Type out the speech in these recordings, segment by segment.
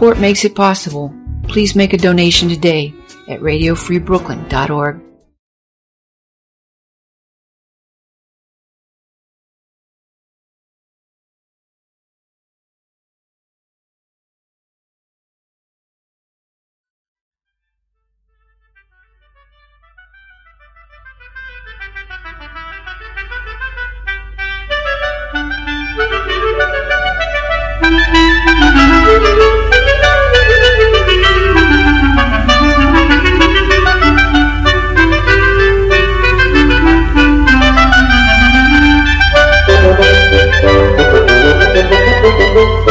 support makes it possible. Please make a donation today at radiofreebrooklyn.org. Hey, what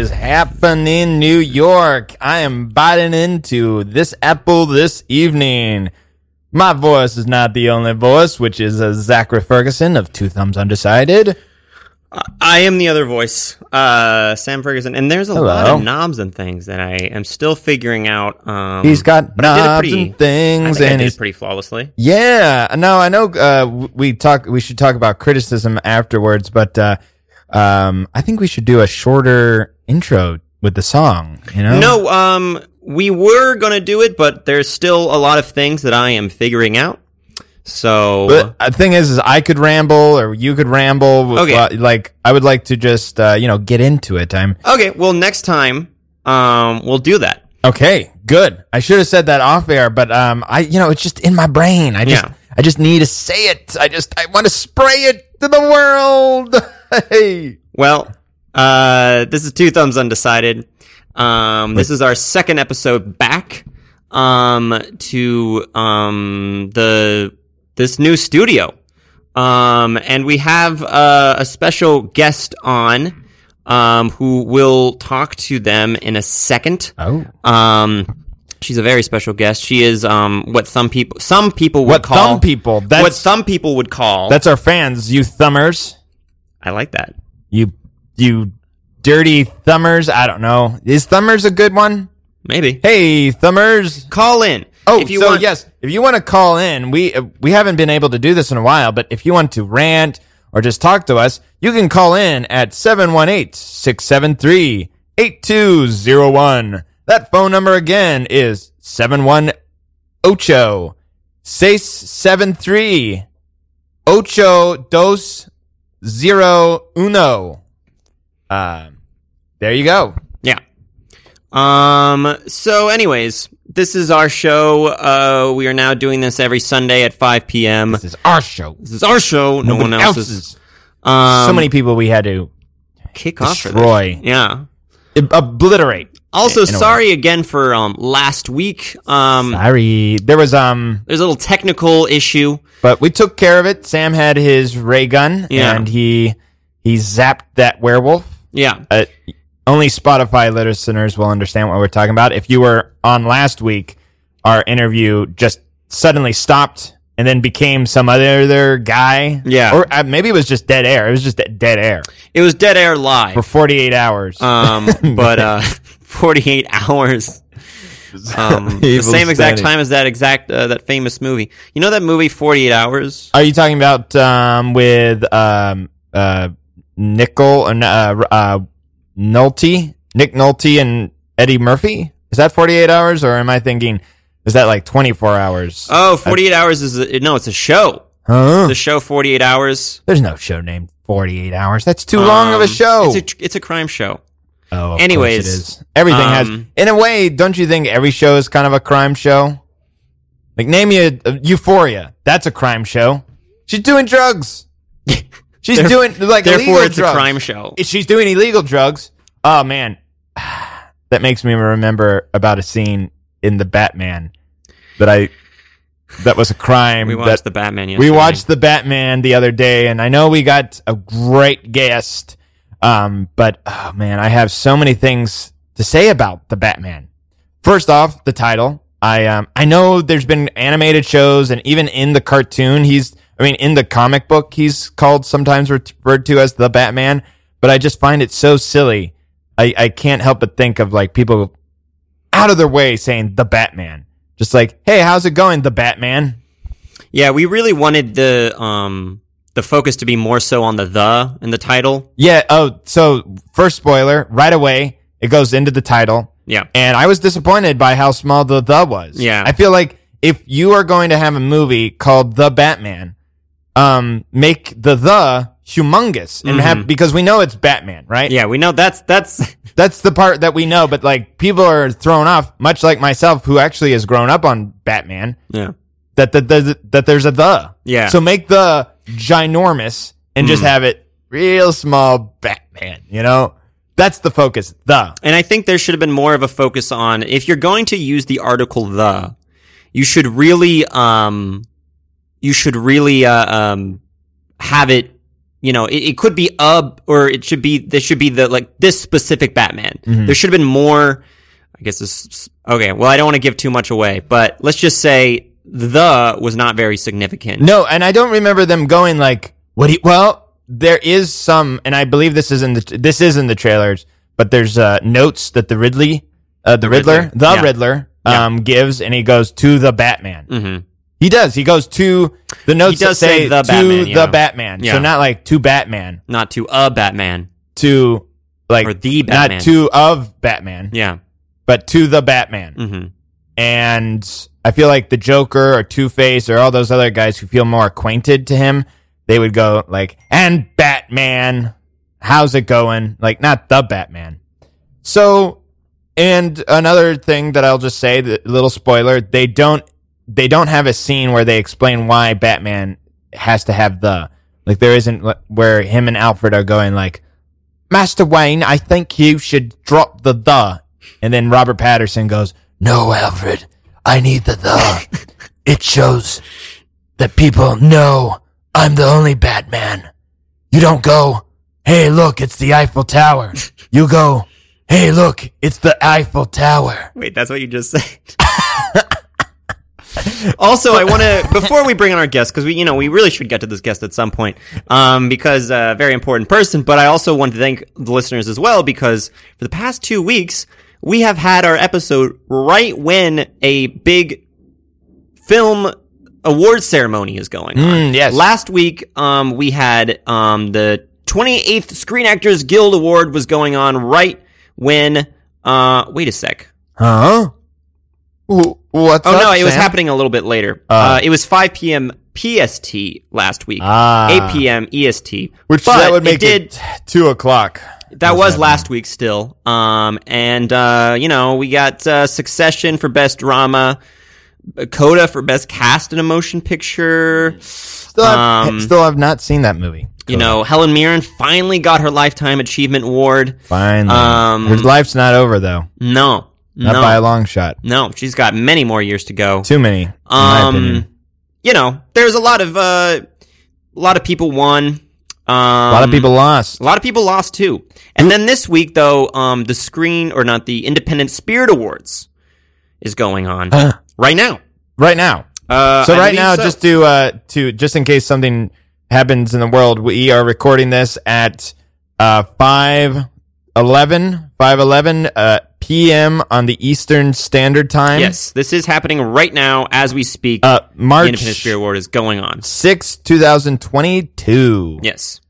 is happening in New York? I am biting into this apple this evening. My voice is not the only voice, which is uh, Zachary Ferguson of Two Thumbs Undecided. I am the other voice, uh, Sam Ferguson, and there's a lot of knobs and things that I am still figuring out. Um, He's got but I did it knobs pretty- and things, I think I and did he's it pretty flawlessly. Yeah, no, I know. Uh, we talk. We should talk about criticism afterwards, but uh, um, I think we should do a shorter intro with the song. You know? No, um, we were gonna do it, but there's still a lot of things that I am figuring out. So But the thing is, is I could ramble or you could ramble. Okay. Uh, like I would like to just uh, you know get into it. I'm okay, well, next time, um, we'll do that. okay. Good. I should have said that off air, but um, I you know it's just in my brain. I just Yeah. I just need to say it. I just I want to spray it to the world. hey. Well, uh, this is two thumbs undecided. Um, this is our second episode back, um, to, um, the, this new studio. Um, and we have, uh, a special guest on, um, who will talk to them in a second. Oh. Um, she's a very special guest. She is, um, what some people, some people would What call, thumb people? That's what some people would call, that's our fans. You thumbers. I like that. You you dirty thumbers. I don't know. Is thumbers a good one? Maybe. Hey, thumbers. Call in. Oh, if you so want, yes, if you want to call in, we uh, we haven't been able to do this in a while, but if you want to rant or just talk to us, you can call in at 718-673-8201. That phone number again is 718 673 ocho dos zero uno. Uh, there you go. Yeah. Um. So, anyways, this is our show. Uh, we are now doing this every Sunday at 5 p.m. This is our show. This is our show. No one else's. Um, so many people we had to kick off destroy. Yeah. ob- obliterate. Also, sorry again for um last week. Um, Sorry, there was um, there's a little technical issue. but we took care of it. Sam had his ray gun, Yeah. and he he zapped that werewolf. Yeah. Uh, only Spotify listeners will understand what we're talking about. If you were on last week, our interview just suddenly stopped and then became some other, other guy. Yeah. Or uh, maybe it was just dead air. It was just de- dead air It was dead air live. for 48 hours. Um, but uh, 48 hours. Um, the same exact time as that exact uh, that famous movie. You know that movie 48 Hours? Are you talking about um, with um, uh, Nickel and uh, uh, Nolte, Nick Nolte, and Eddie Murphy? Is that 48 hours, or am I thinking is that like 24 hours? Oh, 48 Hours is a, no, it's a show. huh? The show 48 Hours. There's no show named 48 hours. That's too long of a Um, show. It's a, it's a crime show. oh, of anyways, course it is. Everything has. um, In a way, don't you think every show is kind of a crime show? Like name a Euphoria. That's a crime show. She's doing drugs. She's Theref- doing like Therefore, illegal it's drugs. a crime show. If she's doing illegal drugs. Oh man, that makes me remember about a scene in the Batman that I that was a crime. We that watched the Batman yesterday. we watched the Batman the other day, and I know we got a great guest. Um, but oh man, I have so many things to say about the Batman. First off, the title. I um I know there's been animated shows, and even in the cartoon, he's I mean in the comic book, he's called sometimes referred to as the Batman. But I just find it so silly. I I can't help but think of like people out of their way saying the Batman. Just like, hey, how's it going, the Batman? Yeah, we really wanted the um the focus to be more so on the the in the title. Yeah. Oh, so first spoiler, right away, it goes into the title. Yeah. And I was disappointed by how small the the was. Yeah. I feel like if you are going to have a movie called The Batman, um, make the the humongous and have because we know it's Batman, right? Mm-hmm. Yeah, we know that's that's That's the part that we know, but like people are thrown off, much like myself, who actually has grown up on Batman, yeah. that that that, that there's a the. Yeah. So make the ginormous and just have it real small Batman, you know? That's the focus. The. And I think there should have been more of a focus on if you're going to use the article the, you should really um you should really uh, um have it you know, it, it could be a or it should be this should be the like this specific Batman. There should have been more I guess this okay, well I don't want to give too much away, but let's just say the was not very significant. No, and I don't remember them going like, what do you, well, there is some, and I believe this is in the, this is in the trailers, but there's, uh, notes that the Ridley, uh, the, Riddler, Riddler. the Yeah. Riddler, um, gives, and he goes to the Batman. Mhm. He does. He goes to the notes does that say, the to Batman, the yeah. Batman. Yeah. So not like to Batman, Not to a Batman. to like, Or the Batman. not to of Batman, Yeah. but to the Batman. Mhm. And I feel like the Joker or Two Face or all those other guys who feel more acquainted to him, they would go like, and Batman, how's it going? Like, not the Batman. So, and another thing that I'll just say, the little spoiler, they don't, they don't have a scene where they explain why Batman has to have the, like, there isn't where him and Alfred are going like, Master Wayne, I think you should drop the the. And then Robert Pattinson goes, No, Alfred, I need the the. it shows that people know I'm the only Batman. You don't go, Hey, look, it's the Eiffel Tower. You go, Hey, look, it's the Eiffel Tower. Wait, that's what you just said. also, I want to before we bring on our guest because we, you know, we really should get to this guest at some point, um, because uh, very important person. But I also want to thank the listeners as well because for the past two weeks we have had our episode right when a big film award ceremony is going on. Mm, yes. Last week, um, we had um, the 28th Screen Actors Guild Award was going on right when. Uh, wait a sec. Huh? Wh- What's Oh up, no, it was happening a little bit later. Uh, it was 5 p.m. PST last week. Ah. 8 p.m. EST. Which But that would make it did. it, two o'clock. that was last week still. Um, and uh, you know, we got uh, Succession for best drama, Coda for best cast in a motion picture. Still have, Um, still have not seen that movie. You know, Helen Mirren finally got her lifetime achievement award. Finally. Um, Her life's not over though. No, Not no, by a long shot. no. She's got many more years to go. Too many. Um, you know, there's a lot of uh, a lot of people won. Um, A lot of people lost. A lot of people lost too. And then this week, though, um, the Screen or not the Independent Spirit Awards is going on right now. right now. Uh, So I right now, so. just to uh, to just in case something happens in the world, we are recording this at uh 5 11 uh, p.m. on the Eastern Standard Time. yes, this is happening right now as we speak. Uh, the March Independence Spirit Award is going on. 6, 2022. Yes.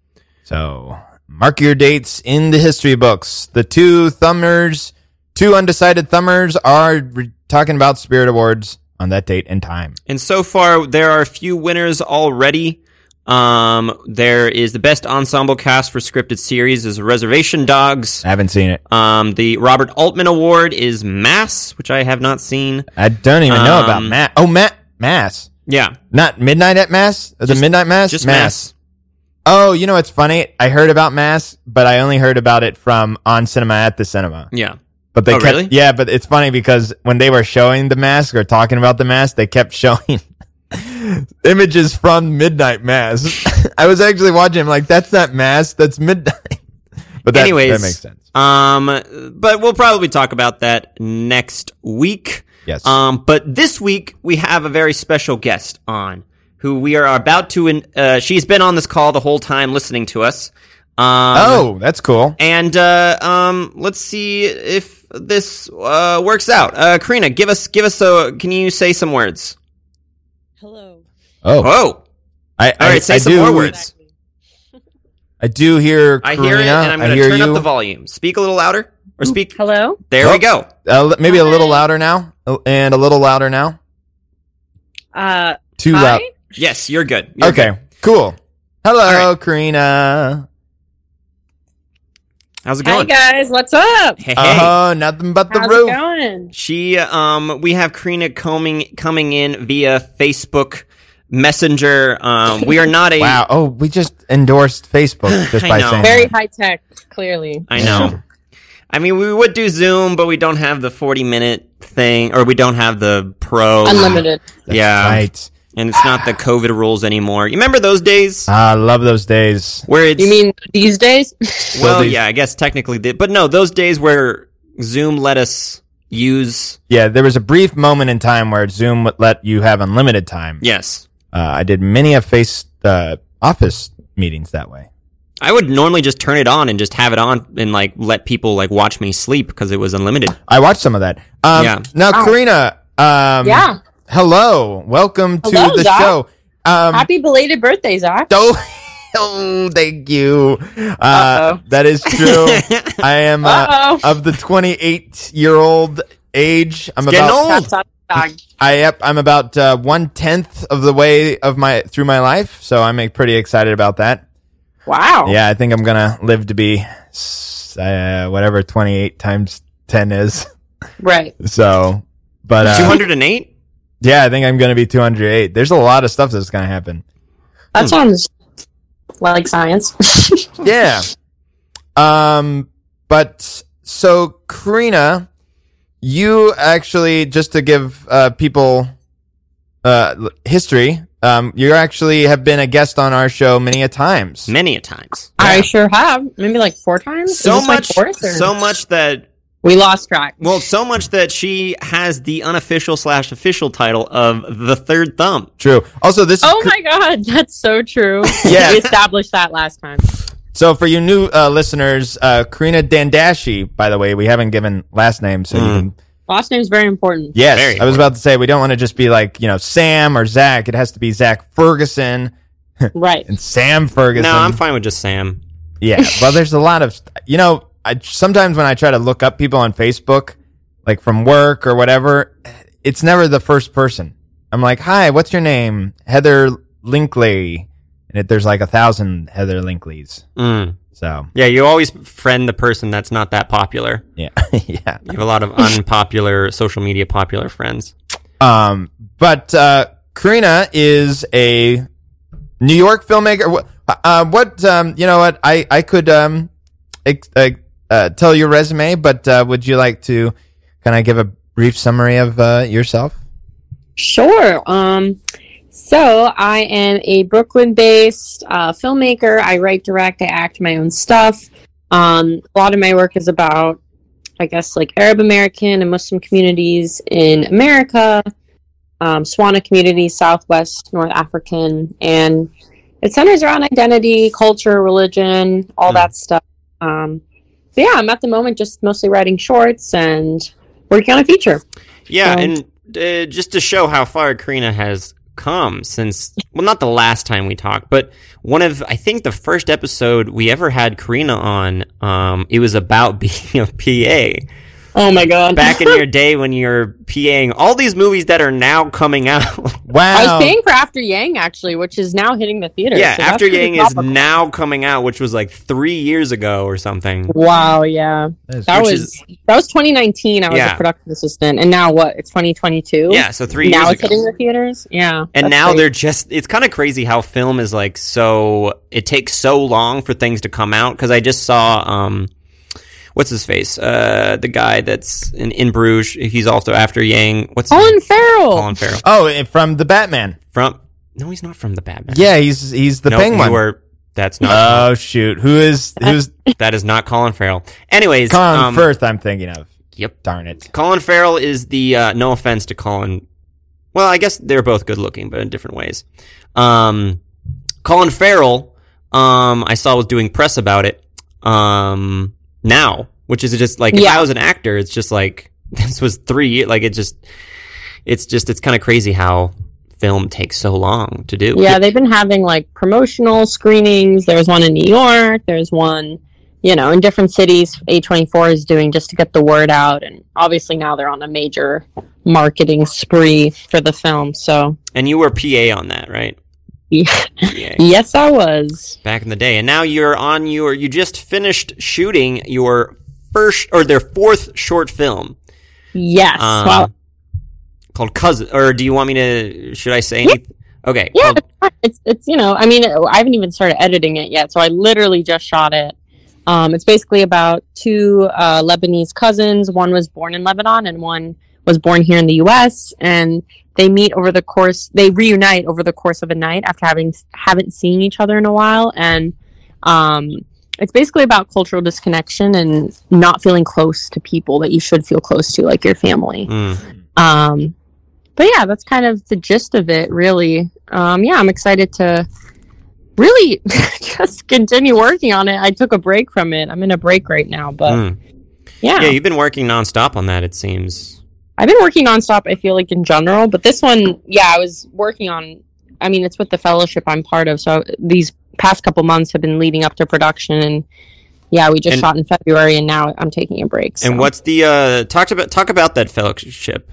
So mark your dates in the history books. The two thumbers, two undecided thumbers are re- talking about Spirit Awards on that date and time. And so far, there are a few winners already. Um, there is the best ensemble cast for scripted series is Reservation Dogs. I haven't seen it. Um, the Robert Altman Award is Mass, which I have not seen. I don't even know about Um, Mass. Oh, Matt Mass. Yeah, Not Midnight at Mass? The Just- Midnight Mass? just Mass. Oh, you know what's funny? I heard about Mass, but I only heard about it from on cinema at the cinema. Yeah. But they Oh, kept, really? yeah, but it's funny because when they were showing the mask or talking about the mask, they kept showing images from Midnight Mass. I was actually watching. I'm like, that's not Mass. That's Midnight. But that, Anyways, that makes sense. Um, but we'll probably talk about that next week. Yes. Um, but this week we have a very special guest on who we are about to. In, uh, she's been on this call the whole time listening to us. Um, oh, that's cool. and uh, um, let's see if this uh, works out. Uh, Karina, give us give us a. Can you say some words? Hello. Oh, Oh, I, all right. Say I some do, more words. I do hear. I hear it, and I'm going to turn you. up the volume. Speak a little louder, or speak. Hello. There Oh. we go. Uh, li- maybe a little louder now, and a little louder now. Uh, Too hi. loud. Yes, you're good. You're Okay, good. cool. Hello, All right. Karina. How's it Hi going? guys. What's up? Hey, hey. Oh, nothing but the How's roof. it going? She, um, we have Karina coming coming in via Facebook Messenger. Um, we are not a. Wow. Oh, we just endorsed Facebook just I by know. saying Very that. high tech. Clearly. I know. I mean, we would do Zoom, but we don't have the forty minute thing, or we don't have the pro. Unlimited. That's yeah. Right. And it's not the COVID rules anymore. You remember those days Ah, I love those days. where it's You mean these days? well, yeah, I guess technically, did, but no, those days where Zoom let us use. Yeah, there was a brief moment in time where Zoom would let you have unlimited time. Yes, Uh, I did many of face uh, office meetings that way. I would normally just turn it on and just have it on and like let people like watch me sleep because it was unlimited. I watched some of that. Um, Yeah. Now, Wow. Karina. Um, yeah. Hello. Welcome to Hello, the Zach. show. Um, Happy belated birthday, Zach. Oh, oh, thank you. Uh, that is true. I am uh, of the 28 year old age. I'm getting about. old. That's not Zach. I yep. I'm about uh, one tenth of the way of my through my life, so I'm uh, pretty excited about that. Wow. Yeah, I think I'm gonna live to be uh, whatever 28 times 10 is. Right. So, but uh, Two hundred and eight. yeah, I think I'm gonna be 208. There's a lot of stuff that's gonna happen. That Hmm. sounds like science. Yeah. Um, but so Karina, you actually just to give uh, people uh, history. Um, you actually have been a guest on our show many a times. Many a times. I sure have. Maybe like four times. So much, fourth, or- so much that We lost track. well, so much that she has the unofficial slash official title of the third thumb. True. Also, this is Oh Kar- my god, that's so true. Yeah. we established that last time. So for you new uh, listeners, uh, Karina Dandashi. By the way, we haven't given last name, so you Mm. can Last name's very important. Yes, Very I was about to say we don't want to just be like you know Sam or Zach. It has to be Zach Ferguson Right. and Sam Ferguson. No, I'm fine with just Sam. Yeah, well, there's a lot of you know. I sometimes when I try to look up people on Facebook, like from work or whatever, it's never the first person. I'm like, "Hi, what's your name?" Heather Linkley, and it, there's like a thousand Heather Linkleys. Mm. So Yeah, you always friend the person that's not that popular. yeah, yeah. You have a lot of unpopular social media popular friends. Um, but uh, Karina is a New York filmmaker. Uh, what um, you know? What I I could um, ex- uh, uh, tell your resume, but uh, would you like to kind of give a brief summary of uh, yourself? Sure. Um, so I am a Brooklyn-based uh, filmmaker. I write, direct, I act my own stuff. Um, a lot of my work is about, I guess, like Arab American and Muslim communities in America. um, Swana communities, Southwest North African, and it centers around identity, culture, religion, all Hmm. that stuff. Um, so yeah, I'm at the moment just mostly writing shorts and working on a feature. Yeah, So- and uh, just to show how far Karina has come since, well, not the last time we talked, but one of, I think the first episode we ever had Karina on, um, it was about being a PA. Oh my god! Back in your day when you're PAing all these movies that are now coming out. Wow. I was paying for After Yang actually, which is now hitting the theater. yeah, so After Yang is now coming out, which was like three years ago or something. Wow, yeah, That's- that was is- that was 2019. I was Yeah. a production assistant, and now what? It's 2022. Yeah, so three now years it's ago. hitting the theaters. Yeah, and now crazy. they're just it's kind of crazy how film is like so it takes so long for things to come out because i just saw um what's his face uh the guy that's in, in bruges he's also after yang what's his Colin name? Farrell. colin farrell oh, and from the Batman. from no he's not from the batman Yeah, he's he's the no, penguin. you are that's not Oh shoot! Who is who's that is not colin farrell anyways Colin um, Firth? I'm thinking of. yep Darn it. colin farrell is the uh no offense to colin well i guess they're both good looking but in different ways um colin farrell um i saw was doing press about it um now which is just like if i was an actor it's just like this was three years like it just it's just it's kind of crazy how film takes so long to do Yeah, they've been having like promotional screenings. There's one in New York. There's one, you know, in different cities. A24 is doing just to get the word out, and obviously now they're on a major marketing spree for the film. So and you were pa on that right yeah. Yes, I was. back in the day and now you're on your you just finished shooting your first or their fourth short film Yes. um, well, called cousin or do you want me to should i say Yeah. anything okay yeah, called- it's, it's it's you know, I mean, I haven't even started editing it yet, so I literally just shot it. Um, it's basically about two uh, Lebanese cousins. One was born in Lebanon, and one was born here in the U.S. And they meet over the course. They reunite over the course of a night after having haven't seen each other in a while, and um, it's basically about cultural disconnection and not feeling close to people that you should feel close to, like your family. Mm. Um, but yeah, that's kind of the gist of it, really. Um, yeah, I'm excited to really just continue working on it. I took a break from it. I'm in a break right now, but Mm. yeah, yeah you've been working nonstop on that it seems I've been working nonstop. I feel like in general, but this one, yeah, I was working on. I mean, it's with the fellowship I'm part of, so these past couple months have been leading up to production, and yeah, we just And- shot in February, and now I'm taking a break. So. and what's the uh talk about talk about that fellowship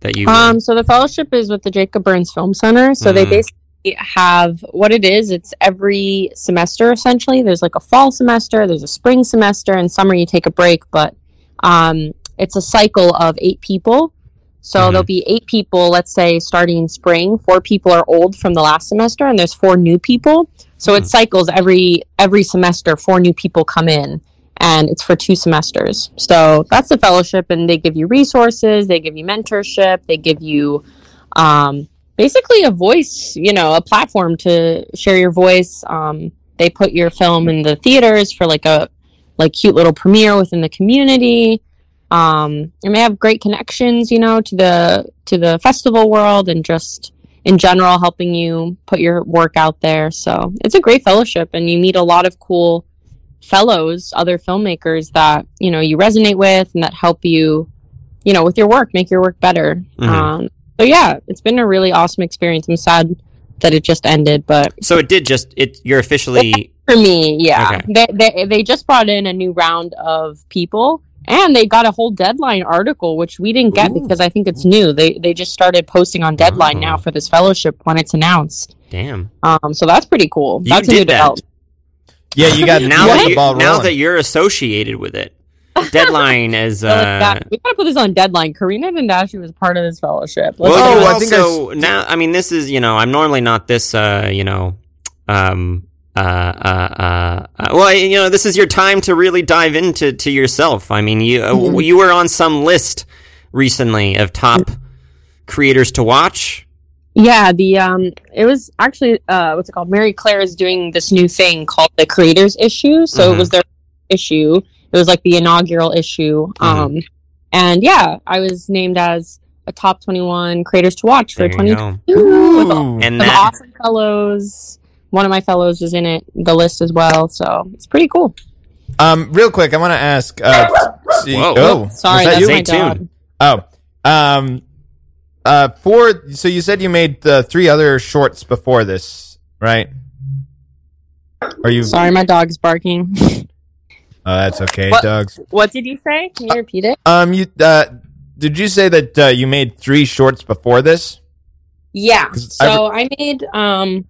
that you Um, so the fellowship is with the Jacob Burns Film Center. So they Mhm. basically have what it is. It's every semester essentially. There's like a fall semester, there's a spring semester, and summer you take a break. But um, it's a cycle of eight people. So Mhm. there'll be eight people. Let's say starting spring, four people are old from the last semester, and there's four new people. So it cycles every every semester. Four new people come in and it's for two semesters. So that's the fellowship, and they give you resources, they give you mentorship, they give you um, basically a voice, you know, a platform to share your voice. Um, they put your film in the theaters for like a like cute little premiere within the community. Um, and they have great connections, you know, to the to the festival world and just in general helping you put your work out there. So it's a great fellowship, and you meet a lot of cool fellows, other filmmakers that you know you resonate with and that help you, you know, with your work, make your work better. Mhm. Um, so yeah, it's been a really awesome experience. I'm sad that it just ended, but so it did just it you're officially for me, yeah, Okay. they, they they just brought in a new round of people. And they got a whole deadline article, which we didn't get Ooh. because I think it's new. They they just started posting on deadline Oh. now for this fellowship when it's announced. damn Um, so that's pretty cool. You That's a new did that. development. Yeah, you got now you got that you, ball now rolling. that you're associated with it deadline is uh we gotta put this on deadline. Karina Dandashi was part of this fellowship. Let's well, Oh, you I think also now. I mean, this is you know, I'm normally not this. Uh, you know, um, uh, uh, uh, uh, well, you know, this is your time to really dive into to yourself. I mean, you uh, Mhm. you were on some list recently of top creators to watch. Yeah, the um, it was actually uh, what's it called? Marie Claire is doing this new thing called the Creators Issue. So Mhm. it was their issue. It was like the inaugural issue. Mm-hmm. Um, and yeah, I was named as a top 21 creators to watch for 2022 with Ooh. And that awesome fellows. One of my fellows is in it, the list as well. So it's pretty cool. Um, real quick, I want to ask. Uh, see- Whoa. oh, Sorry, that that's my Stay dog. Oh, um, uh, for so you said you made uh, three other shorts before this, right? Are you? Sorry, my dog's barking. Oh, that's okay, What? dogs. what did you say? Can you repeat it? Um, you uh, did you say that uh, you made three shorts before this? Yeah. 'Cause I So I made um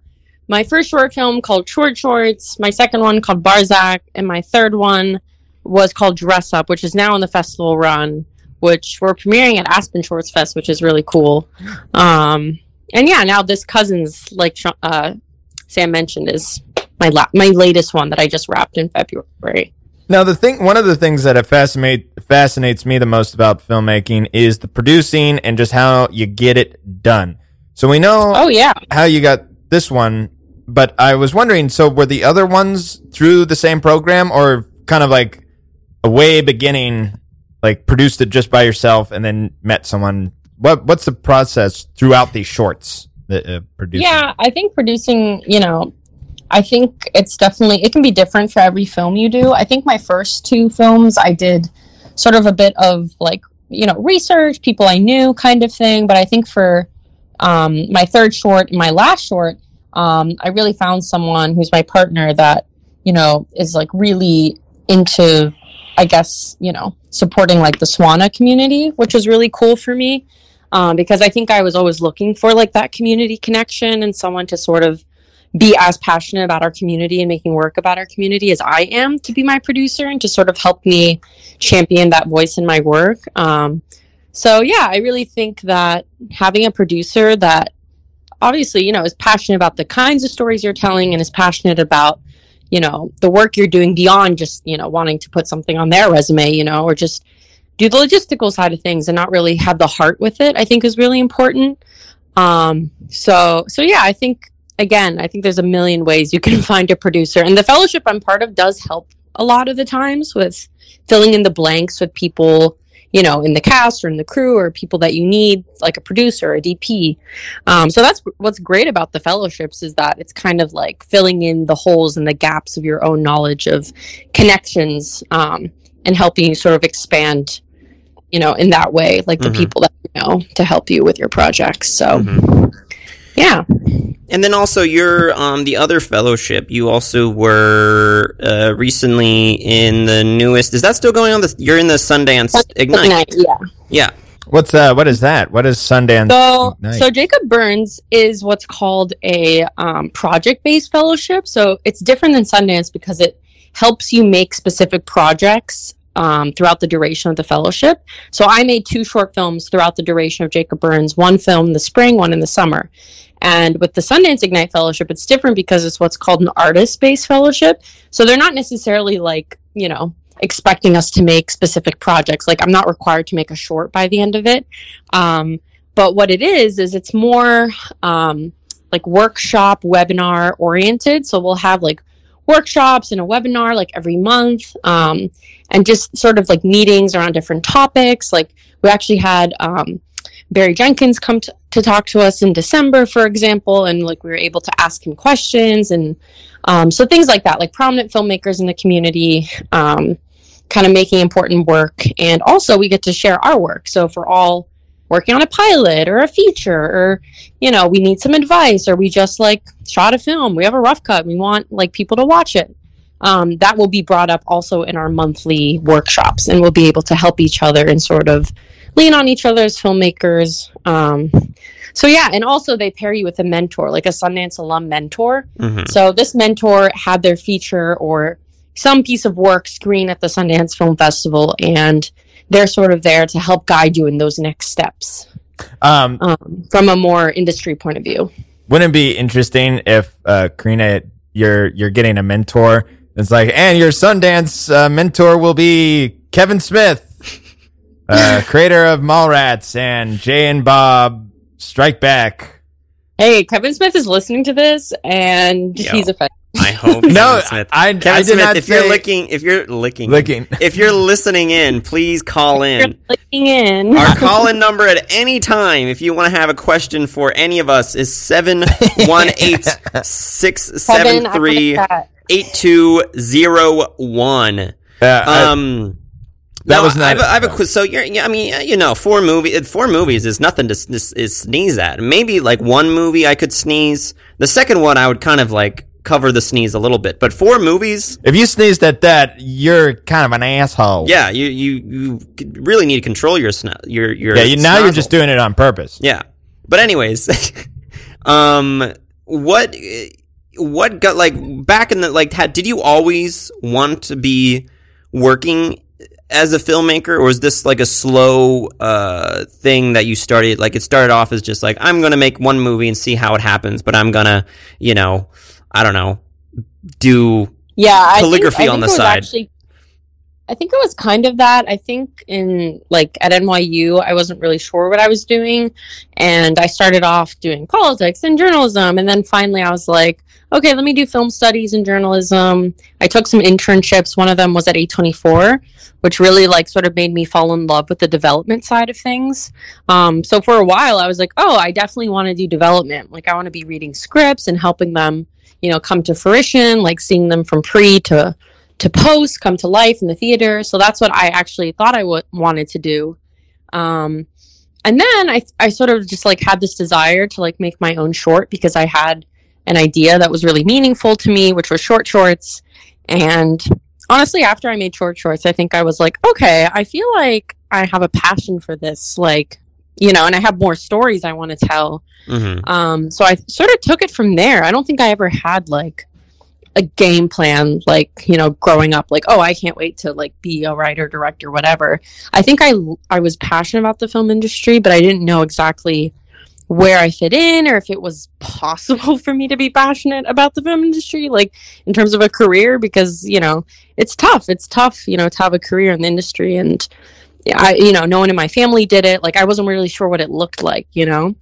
my first short film called Short Shorts, my second one called Barzak, and my third one was called Dress Up, which is now in the festival run, which we're premiering at Aspen Shorts Fest, which is really cool. Um and yeah, now this cousins like uh Sam mentioned is my la- my latest one that I just wrapped in February. Now, the thing, one of the things that fascinate fascinates me the most about filmmaking is the producing and just how you get it done. So we know Oh yeah. how you got this one, but I was wondering, so were the other ones through the same program or kind of like a way beginning, like produced it just by yourself and then met someone? What What's the process throughout these shorts that uh? Yeah, I think producing, you know, I think it's definitely it can be different for every film you do. I think my first two films I did sort of a bit of like, you know, research, people I knew kind of thing, but I think for um, my third short my last short, um, I really found someone who's my partner that, you know, is like really into I guess, you know, supporting like the Swana community, which was really cool for me. Um, because I think I was always looking for like that community connection and someone to sort of be as passionate about our community and making work about our community as I am to be my producer and to sort of help me champion that voice in my work. Um, so yeah, I really think that having a producer that obviously, you know, is passionate about the kinds of stories you're telling and is passionate about, you know, the work you're doing beyond just, you know, wanting to put something on their resume, you know, or just do the logistical side of things and not really have the heart with it, I think is really important. Um, so, so yeah, I think again, I think there's a million ways you can find a producer, and the fellowship I'm part of does help a lot of the times with filling in the blanks with people, you know, in the cast or in the crew or people that you need, like a producer, a DP. Um, so that's what's great about the fellowships is that it's kind of like filling in the holes and the gaps of your own knowledge of connections um, and helping you sort of expand, you know, in that way, like the Mhm. people that you know to help you with your projects. So Mhm. Yeah. And then also your um the other fellowship, you also were uh, recently in the newest. Is that still going on? The you're in the Sundance Ignite. Ignite, yeah. Yeah. What's uh? What is that? What is Sundance? So, Ignite? so Jacob Burns is what's called a um, project-based fellowship. So it's different than Sundance because it helps you make specific projects um, throughout the duration of the fellowship. So I made two short films throughout the duration of Jacob Burns. One film in the spring, one in the summer. And with the Sundance Ignite Fellowship, it's different because it's what's called an artist-based fellowship. So they're not necessarily like you know expecting us to make specific projects. Like I'm not required to make a short by the end of it. Um, but what it is is it's more um, like workshop webinar oriented so we'll have like workshops and a webinar like every month um, and just sort of like meetings around different topics like we actually had um, barry jenkins come to, to talk to us in december for example and like we were able to ask him questions and um, so things like that like prominent filmmakers in the community um, kind of making important work. And also we get to share our work. So if we're all working on a pilot or a feature or you know we need some advice or we just like shot a film we have a rough cut we want like people to watch it um, that will be brought up also in our monthly workshops and we'll be able to help each other and sort of lean on each other as filmmakers um, so yeah and also they pair you with a mentor like a sundance alum mentor Mhm. so this mentor had their feature or some piece of work screen at the Sundance Film Festival, and they're sort of there to help guide you in those next steps um, um, from a more industry point of view. wouldn't it be interesting if uh, Karina, you're you're getting a mentor? It's like, and your Sundance uh, mentor will be Kevin Smith, uh, creator of Mallrats and Jay and Bob Strike Back. Hey, Kevin Smith is listening to this, and Yo. he's a fan. I hope. No, Kevin Smith. I- I Kevin did Smith, not if you're say- licking, if you're licking, Licking. if you're listening in, please call in. clicking in. Our call in number at any time, if you want to have a question for any of us, is 718 Kevin, I 673 like that. 8201. Uh, I- Um, That no, was not- I have, a, I have a quiz. So you're, yeah, I mean, you know, four movie, four movies is nothing to s- is sneeze at. Maybe like one movie I could sneeze. The second one I would kind of like cover the sneeze a little bit, but four movies, if you sneezed at that, you're kind of an asshole. yeah, you you you really need to control your sn- your your. Yeah. You, now you're just doing it on purpose. Yeah. But anyways, um what what got like back in the like had did you always want to be working as a filmmaker or was this like a slow uh thing that you started like it started off as just like I'm to make one movie and see how it happens but I'm to, you know, I don't know, do yeah I think- calligraphy I on the side. actually- i think it was kind of that. I think in like at nyu i wasn't really sure what i was doing and i started off doing politics and journalism and then finally i was like okay let me do film studies and journalism. I took some internships. One of them was at a24 which really like sort of made me fall in love with the development side of things. Um, so for a while i was like oh i definitely want to do development. Like i want to be reading scripts and helping them you know come to fruition like seeing them from pre to to post come to life in the theater so that's what i actually thought I w- wanted to do um, and then I, I sort of just like had this desire to like make my own short because i had an idea that was really meaningful to me which was short shorts and honestly after i made short shorts i think i was like okay i feel like i have a passion for this like you know and i have more stories i want to tell Mhm. um, so I sort of took it from there. I don't think I ever had like a game plan, like you know, growing up, like oh, I can't wait to like be a writer, director, whatever. I think I I was passionate about the film industry, but I didn't know exactly where I fit in or if it was possible for me to be passionate about the film industry, like in terms of a career, because you know it's tough. It's tough, you know, to have a career in the industry and. I, you know, no one in my family did it. Like, I wasn't really sure what it looked like, you know?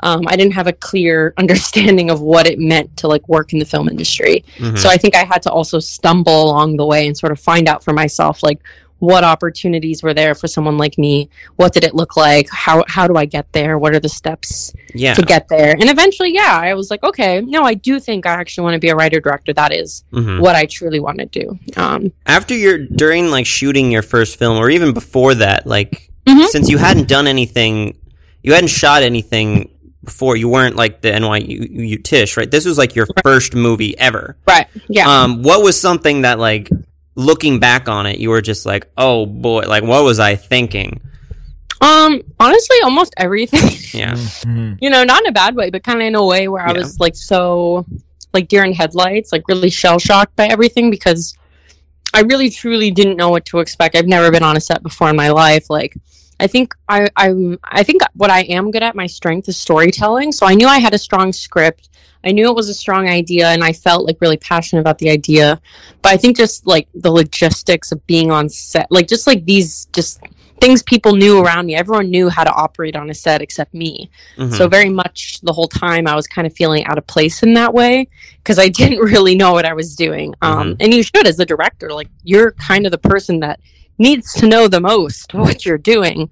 Um, I didn't have a clear understanding of what it meant to like work in the film industry. Mhm. So I think I had to also stumble along the way and sort of find out for myself like what opportunities were there for someone like me. What did it look like? How how do I get there? What are the steps yeah. to get there? And eventually, yeah, I was like, okay, no, I do think I actually want to be a writer director. That is Mhm. what I truly want to do. Um, after your during like shooting your first film or even before that like Mhm. since you hadn't done anything you hadn't shot anything before you weren't like the NYU Tisch right this was like your first movie ever right. Yeah. um what was something that like looking back on it you were just like oh boy like what was I thinking um. Honestly, almost everything. yeah Mhm. you know, not in a bad way, but kind of in a way where I Yeah. was like so, like deer in headlights, like really shell shocked by everything because I really truly didn't know what to expect. I've never been on a set before in my life. Like, I think I, I'm, I think what I am good at, my strength is storytelling. So I knew I had a strong script. I knew it was a strong idea, and I felt like really passionate about the idea. But I think just like the logistics of being on set, like just like these, just things people knew around me. Everyone knew how to operate on a set except me. Mhm. So very much the whole time I was kind of feeling out of place in that way because I didn't really know what I was doing. Um, Mhm. and you should, as a director, like you're kind of the person that needs to know the most what you're doing.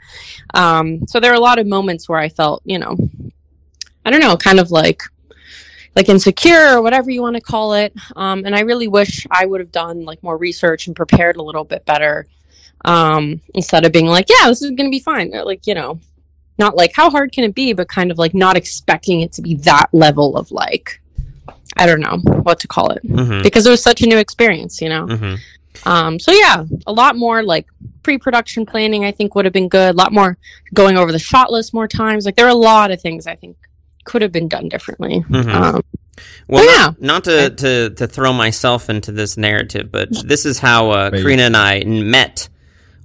Um, so there are a lot of moments where I felt, you know, I don't know, kind of like like insecure or whatever you want to call it. Um, and I really wish I would have done like more research and prepared a little bit better um, instead of being like, yeah, this is going to be fine. Or, Like, you know, not like how hard can it be, but kind of like not expecting it to be that level of like, I don't know what to call it Mhm. because it was such a new experience, you know? Mhm. Um, so yeah, a lot more like pre-production planning. I think would have been good. A lot more going over the shot list more times. Like there are a lot of things I think could have been done differently. Mhm. Um, Well, Yeah. not, not to, to, to throw myself into this narrative, but this is how uh, Wait. Karina and I met.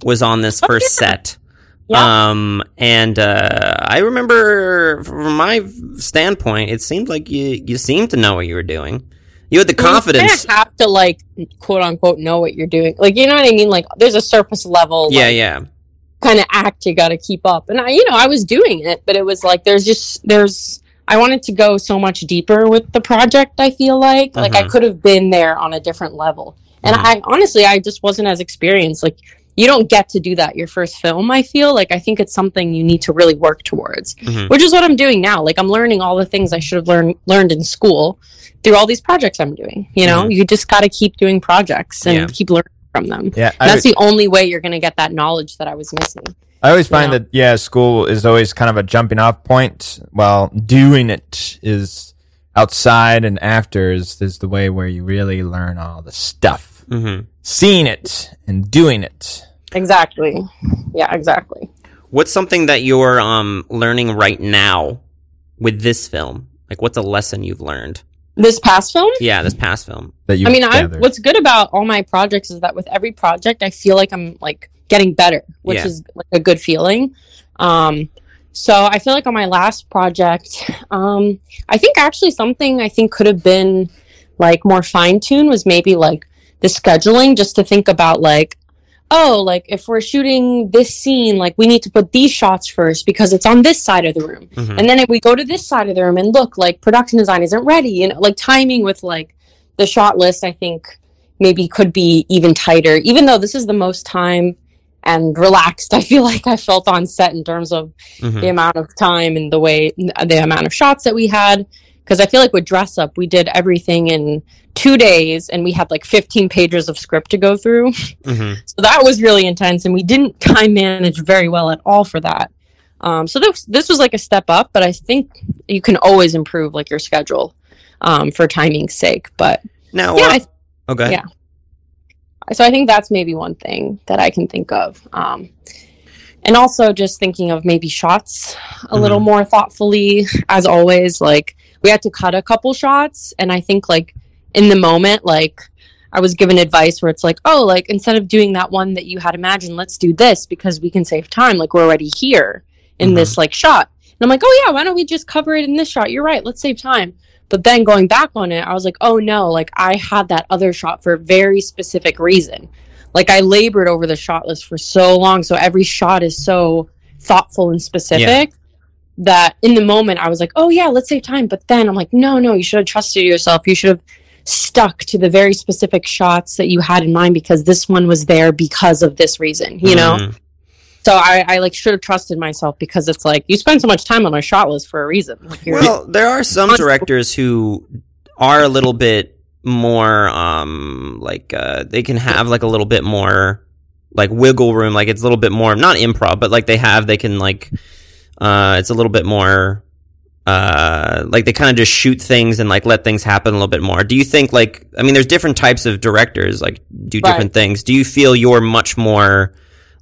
Was on this first set, Yeah. um, and uh, I remember from my standpoint, it seemed like you you seemed to know what you were doing. You had the confidence. you have to like quote unquote know what you're doing. Like you know what I mean? Like there's a surface level. Yeah, like, yeah, kind of act you got to keep up and i you know i was doing it but it was like there's just there's I wanted to go so much deeper with the project. I feel like like I Mhm. could have been there on a different level, and Mhm. I honestly I just wasn't as experienced. Like you don't get to do that your first film. I feel like I think it's something you need to really work towards, Mhm. which is what I'm doing now. Like I'm learning all the things I should have learned learned in school through all these projects I'm doing. You know, you just got to keep doing projects and Yeah. keep learning from them. Yeah, And I, that's the only way you're going to get that knowledge that I was missing. I always find Yeah. that yeah, school is always kind of a jumping off point, while doing it is outside and after is, is the way where you really learn all the stuff. Hmm Seeing it and doing it. Exactly. Yeah, exactly. What's something that you're um learning right now with this film? Like, what's a lesson you've learned? This past film? Yeah, this past film. That you I mean, I what's good about all my projects is that with every project, I feel like I'm like getting better, which Yeah. is like a good feeling. Um, so I feel like on my last project, um, I think actually something I think could have been like more fine tuned was maybe like the scheduling, just to think about like, oh, like if we're shooting this scene, like we need to put these shots first because it's on this side of the room. Mhm. And then if we go to this side of the room and look, like production design isn't ready, you know, like timing with like the shot list, I think maybe could be even tighter. Even though this is the most time and relaxed, I feel like I felt on set in terms of Mhm. the amount of time and the way the amount of shots that we had. Because I feel like with dress up, we did everything in two days, and we had like 15 pages of script to go through. Mhm. So that was really intense, and we didn't time manage very well at all for that. Um, so this this was like a step up, but I think you can always improve like your schedule um, for timing's sake. But Now, yeah, uh, I, okay. yeah. so I think that's maybe one thing that I can think of. Um, and also just thinking of maybe shots a little more thoughtfully, as always. Like we had to cut a couple shots, and I think like in the moment, like I was given advice where it's like, oh, like instead of doing that one that you had imagined, let's do this because we can save time. Like we're already here in Mhm. this like shot. And I'm like, oh yeah, why don't we just cover it in this shot? You're right, let's save time. But then going back on it, I was like, oh no, like I had that other shot for a very specific reason. Like I labored over the shot list for so long, so every shot is so thoughtful and specific that in the moment I was like, oh yeah, let's save time. But then I'm like, no, no, you should have trusted yourself. You should have stuck to the very specific shots that you had in mind because this one was there because of this reason, you know? Mhm. So I, I like should have trusted myself because it's like you spend so much time on a shot list for a reason. Like you're Well, there are some directors who are a little bit more, um, like, uh, they can have like a little bit more, like, wiggle room. Like, it's a little bit more, not improv, but like they have, they can, like, uh, it's a little bit more, uh, like they kind of just shoot things and like let things happen a little bit more. Do you think, like, I mean, there's different types of directors, like, do Right. different things. Do you feel you're much more,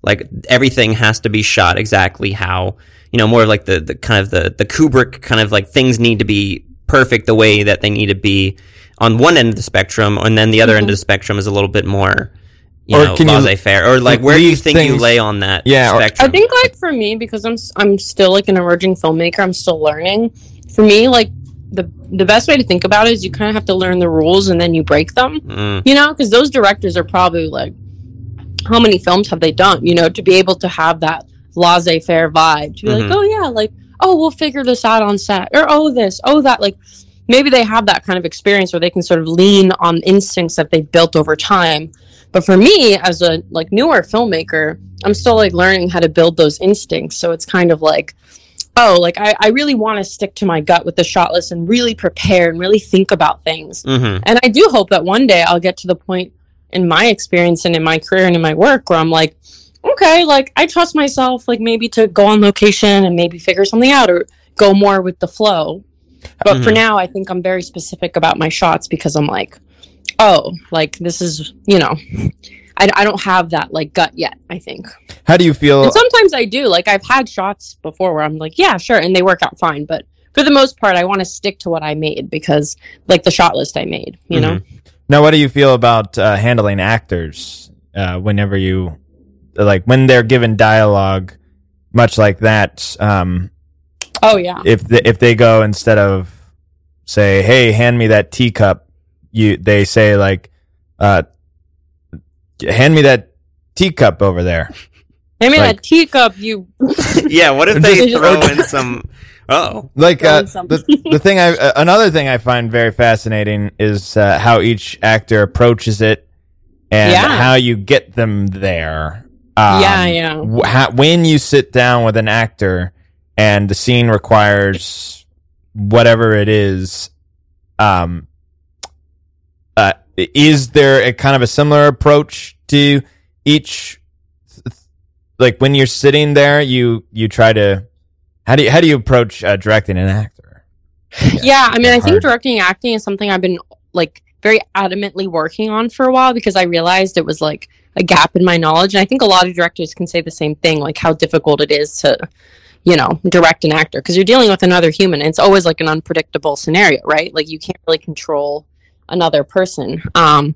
like, everything has to be shot exactly how, you know, more like the, the kind of the, the Kubrick kind of like things need to be perfect the way that they need to be on one end of the spectrum, and then the other end of the spectrum is a little bit more, you Or know, can you- laissez faire. Or like, where do you leave think you lay on that Yeah, or- spectrum? I think like for me because I'm s- I'm still like an emerging filmmaker. I'm still learning. For me, like the the best way to think about it is you kind of have to learn the rules and then you break them. Mm, You know, because those directors are probably like, how many films have they done? You know, to be able to have that laissez faire vibe to be Mhm. like, oh yeah, like oh we'll figure this out on set or oh this oh that like maybe they have that kind of experience where they can sort of lean on instincts that they've built over time. But for me, as a like newer filmmaker, I'm still like learning how to build those instincts. So it's kind of like, oh, like I, I really want to stick to my gut with the shot list and really prepare and really think about things. mhm. And I do hope that one day I'll get to the point in my experience and in my career and in my work where I'm like, okay, like I trust myself, like maybe to go on location and maybe figure something out or go more with the flow. But for Mhm. now, I think I'm very specific about my shots because I'm like, oh, like this is, you know, I, I don't have that like gut yet, I think. How do you feel? And sometimes I do. Like I've had shots before where I'm like, yeah, sure, and they work out fine. But for the most part, I want to stick to what I made because, like, the shot list I made, you know. Now, what do you feel about uh, handling actors uh, whenever you like when they're given dialogue, much like that? Um, Oh yeah, if the, if they go instead of say, "Hey, hand me that teacup," you they say like, uh, "Hand me that teacup over there." I mean like- that teacup. You yeah. What if they throw in some? Oh, like uh, the the thing I uh, another thing I find very fascinating is uh, how each actor approaches it and Yeah. how you get them there. Um, Yeah, yeah. wh- how, when you sit down with an actor and the scene requires whatever it is, um, is there a kind of a similar approach to each? Like when you're sitting there, you you try to how do you how do you approach uh, directing an actor? Yeah, I mean, I think directing acting is something I've been like very adamantly working on for a while because I realized it was like a gap in my knowledge, and I think a lot of directors can say the same thing, like how difficult it is to, you know, direct an actor because you're dealing with another human. And it's always like an unpredictable scenario, right? Like you can't really control another person. Um,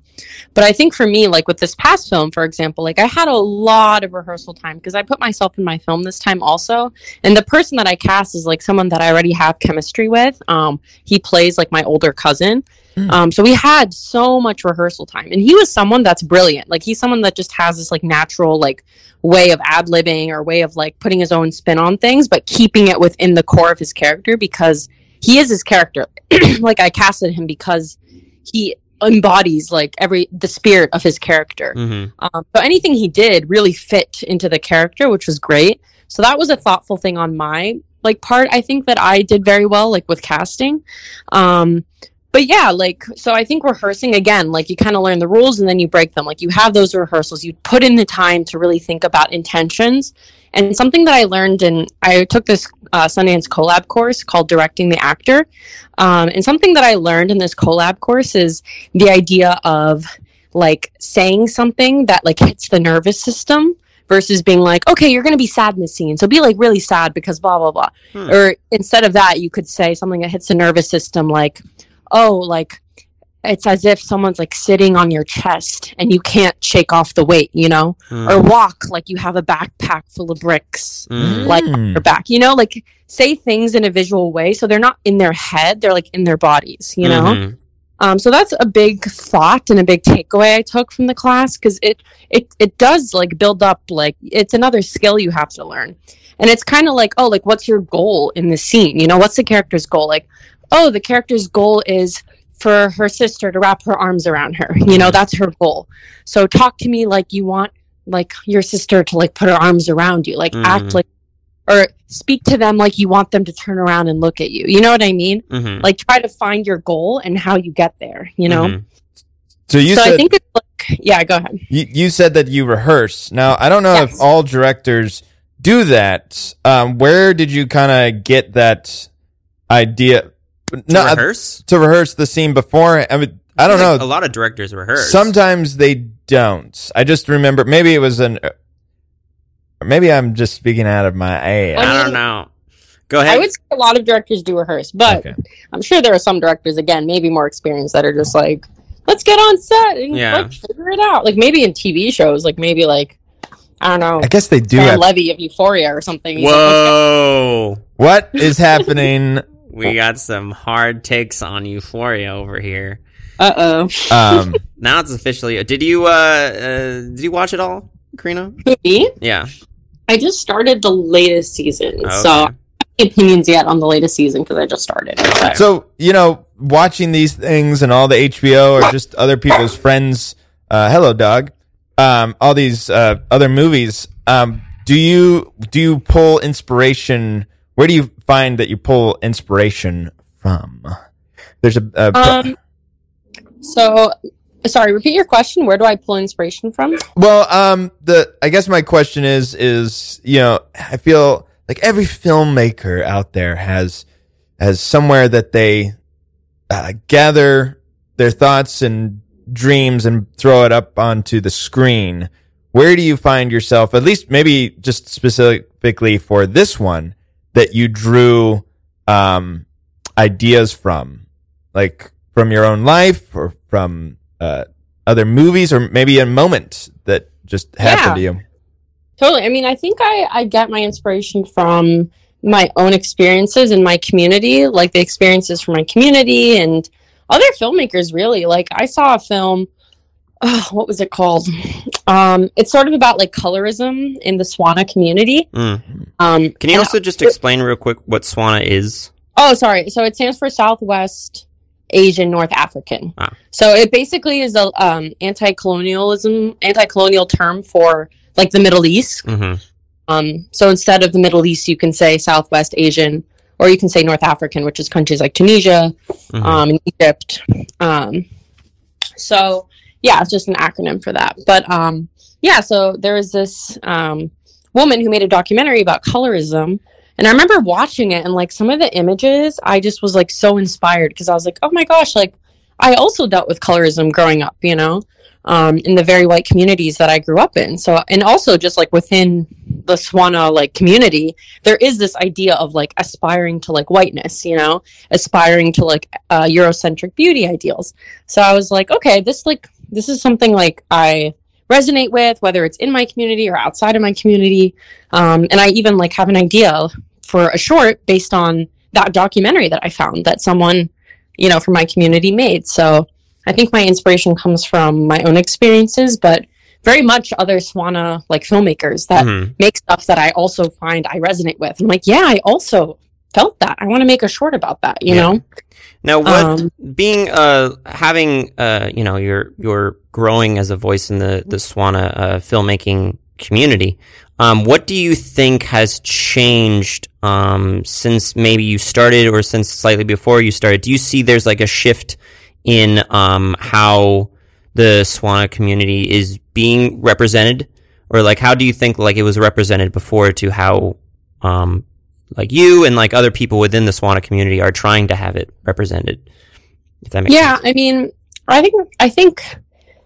but I think for me, like with this past film, for example, like I had a lot of rehearsal time because I put myself in my film this time also. And the person that I cast is like someone that I already have chemistry with. Um, he plays like my older cousin. Hmm. Um, so we had so much rehearsal time, and he was someone that's brilliant. Like he's someone that just has this like natural like way of ad libbing or way of like putting his own spin on things, but keeping it within the core of his character because he is his character. like I casted him because he embodies like every the spirit of his character. hmm Um, so anything he did really fit into the character, which was great. So that was a thoughtful thing on my like part. I think that I did very well, like with casting. Um, but yeah, like so I think rehearsing again, like you kind of learn the rules and then you break them. Like you have those rehearsals, you put in the time to really think about intentions. And something that I learned, and I took this uh, Sundance collab course called Directing the Actor. Um, and something that I learned in this collab course is the idea of like saying something that like hits the nervous system versus being like, okay, you're going to be sad in this scene. So be like really sad because blah, blah, blah. Hmm. Or instead of that, you could say something that hits the nervous system like, oh, like it's as if someone's like sitting on your chest and you can't shake off the weight, you know? Hmm. Or walk like you have a backpack full of bricks Mm. like your back, you know? Like say things in a visual way so they're not in their head, they're like in their bodies, you know? Mhm. Um, so that's a big thought and a big takeaway I took from the class because it it it does like build up like it's another skill you have to learn, and it's kind of like oh like what's your goal in the scene? You know what's the character's goal? Like oh the character's goal is for her sister to wrap her arms around her. You know that's her goal. So talk to me like you want like your sister to like put her arms around you, like Mhm. act like or speak to them like you want them to turn around and look at you. You know what I mean? Mhm. like try to find your goal and how you get there you know Mhm. So you so said i think it's like yeah go ahead you, you said that you rehearse. Now I don't know if all directors do that. Um, where did you kind of get that idea? To No, uh, rehearse. to rehearse the scene before. I mean, I don't Like, know. A lot of directors rehearse. Sometimes they don't. I just remember maybe it was an. Or maybe I'm just speaking out of my ass. I don't know. Go ahead. i would say a lot of directors do rehearse but Okay. i'm sure there are some directors again maybe more experienced that are just like let's get on set and Yeah. like figure it out like maybe in tv shows like maybe like i don't know I guess they do Dan have. levy of euphoria or something He's like, Whoa. What is happening? We got some hard takes on Euphoria over here. uh-oh Um, Now it's officially. Did you uh, uh did you watch it all, Karina? Who, me Yeah. i just started the latest season Okay. so I don't have any opinions yet on the latest season because i just started but- so you know, watching these things and all the HBO or just other people's friends. Uh, hello, dog. Um, all these uh, other movies. Um, do you do you pull inspiration? Where do you find that you pull inspiration from? There's a, a Um, so, sorry, repeat your question. Where do I pull inspiration from? Well, um, the I guess my question is is you know I feel like every filmmaker out there has has somewhere that they uh, gather their thoughts and dreams and throw it up onto the screen. Where do you find yourself? At least maybe just specifically for this one that you drew um, ideas from, like from your own life or from uh, other movies or maybe a moment that just happened Yeah. to you. Totally. I mean, I think I, I get my inspiration from my own experiences in my community, like the experiences from my community and other filmmakers, really. Like, I saw a film, oh, what was it called? Um, it's sort of about like colorism in the Swana community. Mm. Um, Can you also just explain real quick what Swana is? Oh, sorry. So it stands for Southwest Asian North African. Ah. So it basically is a um, anti-colonialism, anti-colonial term for like the Middle East. hmm Um, so instead of the Middle East, you can say Southwest Asian, or you can say North African, which is countries like Tunisia, Mhm. um, and Egypt. Um, so yeah, it's just an acronym for that. But um, yeah, so there was this um, woman who made a documentary about colorism, and I remember watching it, and like some of the images, I just was like so inspired because I was like, oh my gosh, like I also dealt with colorism growing up, you know, um, in the very white communities that I grew up in. So, and also just like within the Swana like community, there is this idea of like aspiring to like whiteness, you know, aspiring to like uh, Eurocentric beauty ideals. So I was like, okay, this like this is something like I resonate with, whether it's in my community or outside of my community. Um, and I even like have an idea for a short based on that documentary that I found that someone, you know, from my community made. So I think my inspiration comes from my own experiences, but very much other Swana like filmmakers that Mhm. make stuff that I also find I resonate with. I'm like, yeah, I also felt that. I want to make a short about that, you Yeah. know? Now, what Um, being uh having uh you know you're you're growing as a voice in the the Swana uh, filmmaking community. Um, what do you think has changed um since maybe you started or since slightly before you started? Do you see there's like a shift in um how the Swana community is being represented, or like how do you think like it was represented before to how um like you and like other people within the Swana community are trying to have it represented. If that makes yeah sense. i mean i think i think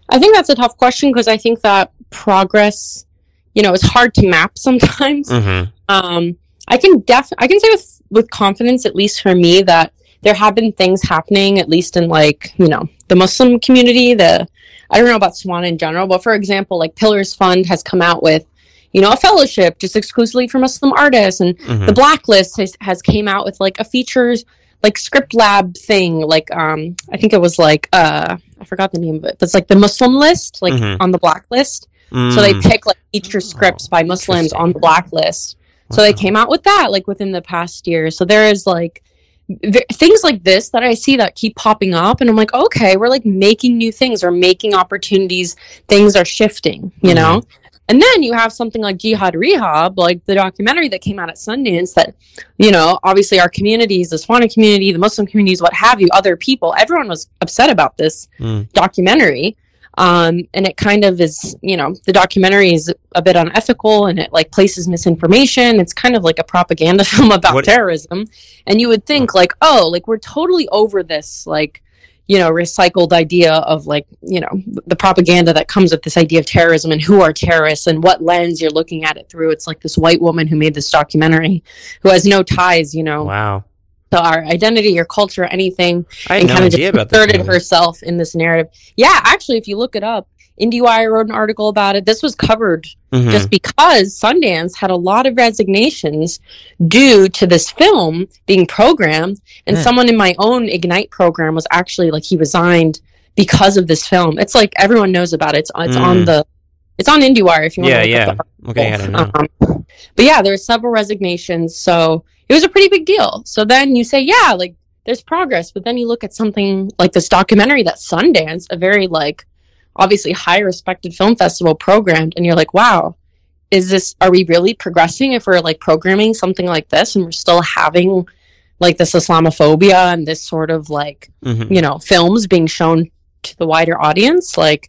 i think that's a tough question because i think that progress you know is hard to map sometimes Mm-hmm. um i can def i can say with with confidence at least for me that there have been things happening at least in like you know the muslim community the i don't know about swan in general but for example like pillars fund has come out with you know a fellowship just exclusively for muslim artists and Mm-hmm. the blacklist has, has came out with like a features like script lab thing like um i think it was like uh i forgot the name of it but it's like the muslim list like Mhm. on the blacklist Mm. so they pick like feature scripts by muslims on the blacklist so they came out with that like within the past year so there is like v- things like this that i see that keep popping up and i'm like okay we're like making new things or making opportunities. Things are shifting you know? And then you have something like jihad rehab like the documentary that came out at sundance that you know obviously our communities the swana community the muslim communities what have you other people everyone was upset about this Mm. documentary um, and it kind of is you know the documentary is a bit unethical and it like places misinformation. It's kind of like a propaganda film about What- terrorism. And you would think like oh like we're totally over this like you know recycled idea of like you know the propaganda that comes with this idea of terrorism and who are terrorists and what lens you're looking at it through. It's like this white woman who made this documentary who has no ties you know. Wow. To our identity or culture or anything I had and no kind of just about this. inserted movie. herself in this narrative. Yeah, actually, if you look it up, IndieWire wrote an article about it. This was covered Mhm. just because Sundance had a lot of resignations due to this film being programmed, and Hmm. someone in my own Ignite program was actually like he resigned because of this film. It's like everyone knows about it. It's, it's on Mm. the it's on IndieWire if you want yeah, to look yeah. up the Okay, I don't know. um, but yeah, there were several resignations, so it was a pretty big deal. So then you say, yeah, like there's progress, but then you look at something like this documentary that Sundance, a very like obviously high respected film festival programmed, and you're like, wow, is this are we really progressing if we're like programming something like this and we're still having like this Islamophobia and this sort of like Mhm. you know films being shown to the wider audience like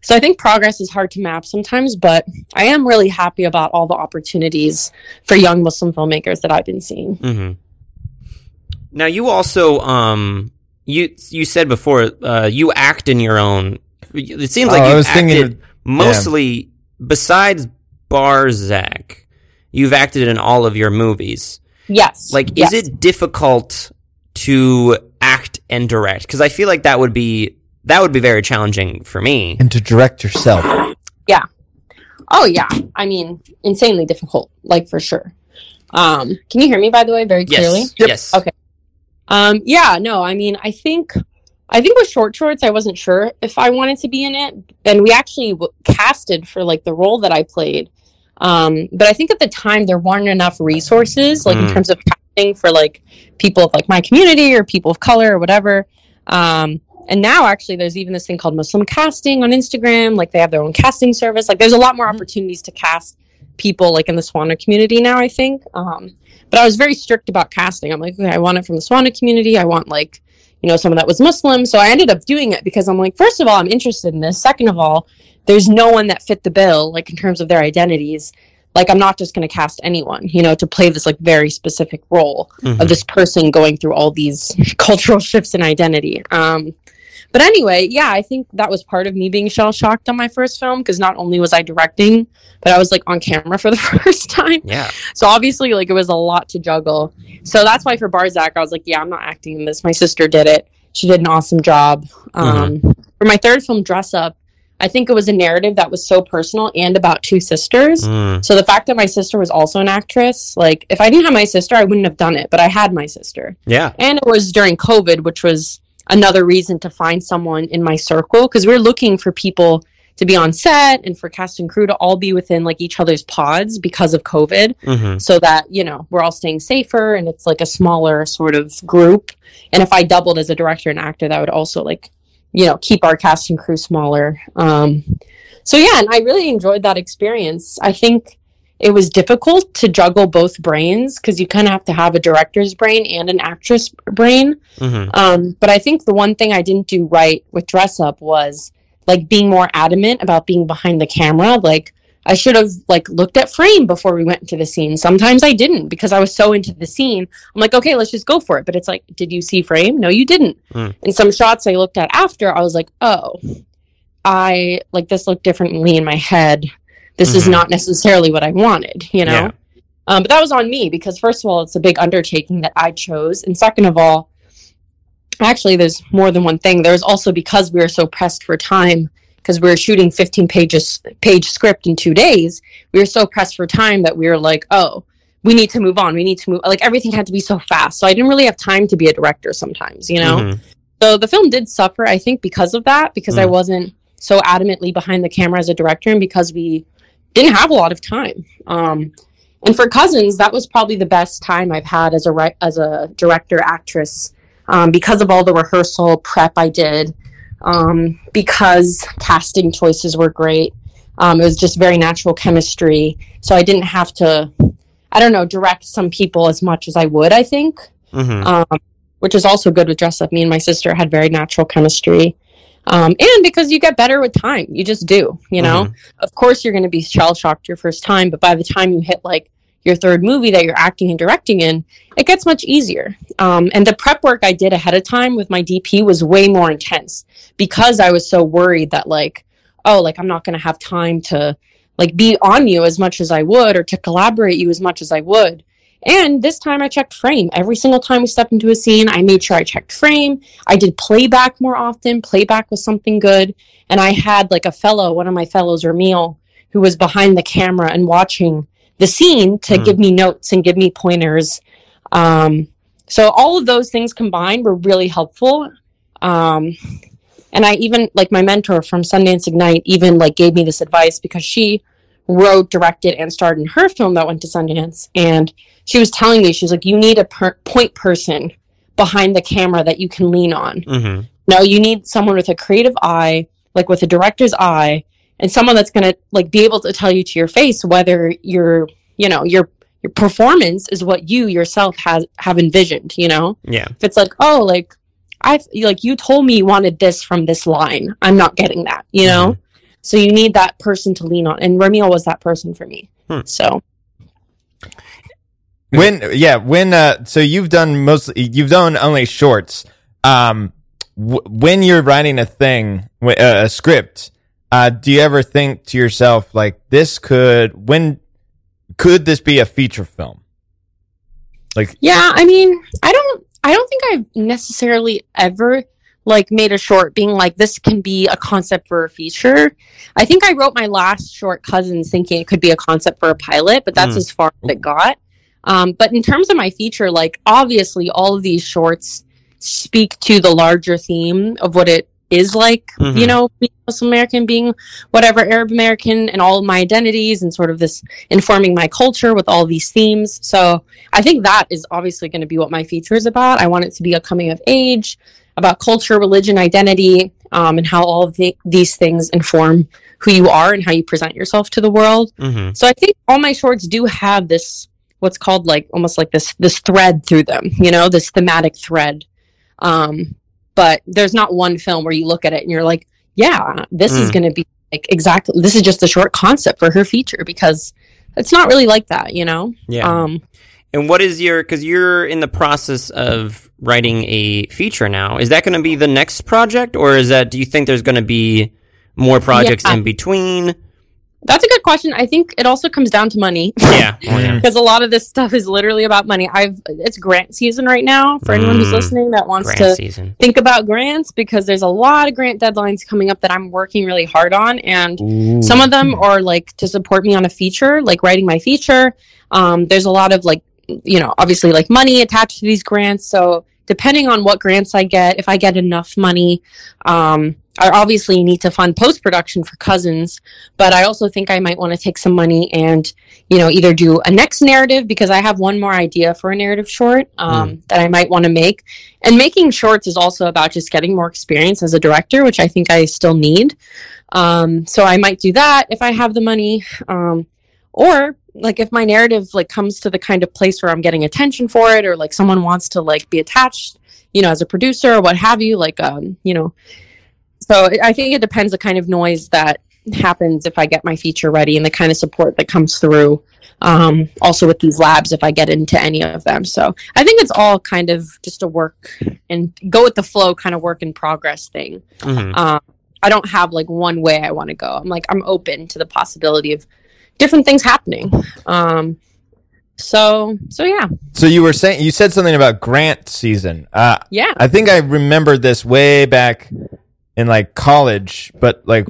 so i think progress is hard to map sometimes but i am really happy about all the opportunities for young muslim filmmakers that i've been seeing hmm Now you also um you you said before uh you act in your own. It seems like Oh, I you was acted thinking- mostly besides Barzak. You've acted in all of your movies. yes Like, yes. is it difficult to act and direct? Because I feel like that would be that would be very challenging for me. and to direct yourself. Yeah. Oh yeah i mean insanely difficult like for sure um can you hear me by the way very clearly Yes. Yes. Okay. Um, yeah, no, I mean, I think I think with short shorts, I wasn't sure if I wanted to be in it, and we actually w- casted for like the role that I played. Um, but I think at the time there weren't enough resources, like Mm. in terms of casting for like people of like my community or people of color or whatever. Um, and now actually there's even this thing called Muslim casting on Instagram. Like they have their own casting service. Like there's a lot more opportunities to cast people like in the Swana community now. I think. Um, but I was very strict about casting. I'm like, okay, I want it from the Swana community. I want like you know, someone that was Muslim. So I ended up doing it because I'm like, first of all, I'm interested in this. Second of all, there's no one that fit the bill, like in terms of their identities. Like I'm not just going to cast anyone, you know, to play this like very specific role Mhm. of this person going through all these cultural shifts in identity. Um, but anyway, yeah, I think that was part of me being shell shocked on my first film because not only was I directing, but I was like on camera for the first time. Yeah. So obviously, like it was a lot to juggle. So that's why for Barzak, I was like, yeah, I'm not acting in this. My sister did it. She did an awesome job. Um, For my third film, Dress Up, I think it was a narrative that was so personal and about two sisters. Mm. So the fact that my sister was also an actress, like if I didn't have my sister, I wouldn't have done it. But I had my sister, Yeah. and it was during COVID, which was another reason to find someone in my circle because we are looking for people to be on set and for cast and crew to all be within like each other's pods because of COVID. Hmm so that you know we're all staying safer and it's like a smaller sort of group. And if i doubled as a director and actor that would also like you know keep our cast and crew smaller. Um so yeah and i really enjoyed that experience. I think it was difficult to juggle both brains because you kind of have to have a director's brain and an actress brain hmm um, but I think the one thing I didn't do right with dress up was like being more adamant about being behind the camera. Like I should have like looked at frame before we went into the scene. Sometimes I didn't because I was so into the scene. I'm like, okay, let's just go for it. But it's like, did you see frame? No, you didn't. Mm. And some shots I looked at after, I was like, oh, I like this looked differently in my head. This is Mhm. not necessarily what I wanted, you know? Yeah. Um, but that was on me because first of all, it's a big undertaking that I chose, and second of all, actually, there's more than one thing. There was also because we were so pressed for time because we were shooting 15 pages page script in two days. We were so pressed for time that we were like, oh, we need to move on. We need to move. Like everything had to be so fast, so I didn't really have time to be a director sometimes, you know. Mhm. So the film did suffer, I think, because of that, because I Mm. wasn't so adamantly behind the camera as a director, and because we didn't have a lot of time. Um, and for Cousins, that was probably the best time I've had as a as a director actress, um, because of all the rehearsal prep I did, um, because casting choices were great. Um, it was just very natural chemistry, so I didn't have to, I don't know, direct some people as much as I would. I think Mhm. um, which is also good with dress up. Me and my sister had very natural chemistry. Um, and because you get better with time, you just do, you know? Mhm. Of course, you're going to be shell shocked your first time, but by the time you hit like your third movie that you're acting and directing in, it gets much easier. Um, and the prep work I did ahead of time with my DP was way more intense because I was so worried that, like, oh, like I'm not going to have time to like be on you as much as I would or to collaborate you as much as I would. And this time I checked frame. Every single time we stepped into a scene, I made sure I checked frame. I did playback more often. Playback was something good. And I had like a fellow, one of my fellows, Ramil, who was behind the camera and watching the scene to Hmm. give me notes and give me pointers. Um, so all of those things combined were really helpful. Um, and I even like my mentor from Sundance Ignite even like gave me this advice because she wrote, directed, and starred in her film that went to Sundance. And she was telling me, she's like, you need a per- point person behind the camera that you can lean on. Mhm. No, you need someone with a creative eye, like with a director's eye, and someone that's gonna like be able to tell you to your face whether your, you know, your your performance is what you yourself has have envisioned. You know, Yeah. if it's like, oh, like I like you told me you wanted this from this line, I'm not getting that. You know, so you need that person to lean on, and Ramil was that person for me. Hmm. So When yeah, when uh so you've done mostly you've done only shorts. Um w- when you're writing a thing, w- uh, a script, uh do you ever think to yourself like this could when could this be a feature film? Like Yeah, I mean, I don't I don't think I've necessarily ever like made a short being like this can be a concept for a feature. I think I wrote my last short cousins thinking it could be a concept for a pilot, but that's Mm. as far as it got. Um, but in terms of my feature, like obviously all of these shorts speak to the larger theme of what it is like, Mhm. you know, being Muslim American, being whatever Arab American, and all of my identities, and sort of this informing my culture with all these themes. So I think that is obviously going to be what my feature is about. I want it to be a coming of age about culture, religion, identity, um, and how all of the, these things inform who you are and how you present yourself to the world. hmm So I think all my shorts do have this what's called like almost like this this thread through them, you know, this thematic thread. Um, but there's not one film where you look at it and you're like, yeah, this is Mm. going to be like exactly this is just a short concept for her feature because it's not really like that, you know. Yeah. Um, And what is your? Because you're in the process of writing a feature now. Is that going to be the next project, or is that? Do you think there's going to be more projects Yeah. in between? that's a good question. I think it also comes down to money. Yeah. Oh, because a lot of this stuff is literally about money. I've it's grant season right now for anyone who's Mm. listening that wants Grant to season. think about grants because there's a lot of grant deadlines coming up that I'm working really hard on and some of them are like to support me on a feature, like writing my feature. Um, there's a lot of like, you know, obviously like money attached to these grants. So depending on what grants I get, if I get enough money, um, I obviously need to fund post production for cousins, but I also think I might want to take some money and, you know, either do a next narrative because I have one more idea for a narrative short um, that I might want to make. And making shorts is also about just getting more experience as a director, which I think I still need. Um, so I might do that if I have the money. Um, or like if my narrative like comes to the kind of place where I'm getting attention for it, or like someone wants to like be attached, you know, as a producer or what have you, like um, you know. So I- I think it depends the kind of noise that happens if I get my feature ready and the kind of support that comes through. Um, also with these labs, if I get into any of them. So I think it's all kind of just a work and go with the flow kind of work in progress thing hmm um, I don't have like one way I want to go. I'm like I'm open to the possibility of different things happening. Um, so so yeah, So you were saying you said something about grant season. Uh, yeah. I think I remembered this way back in like college, but like,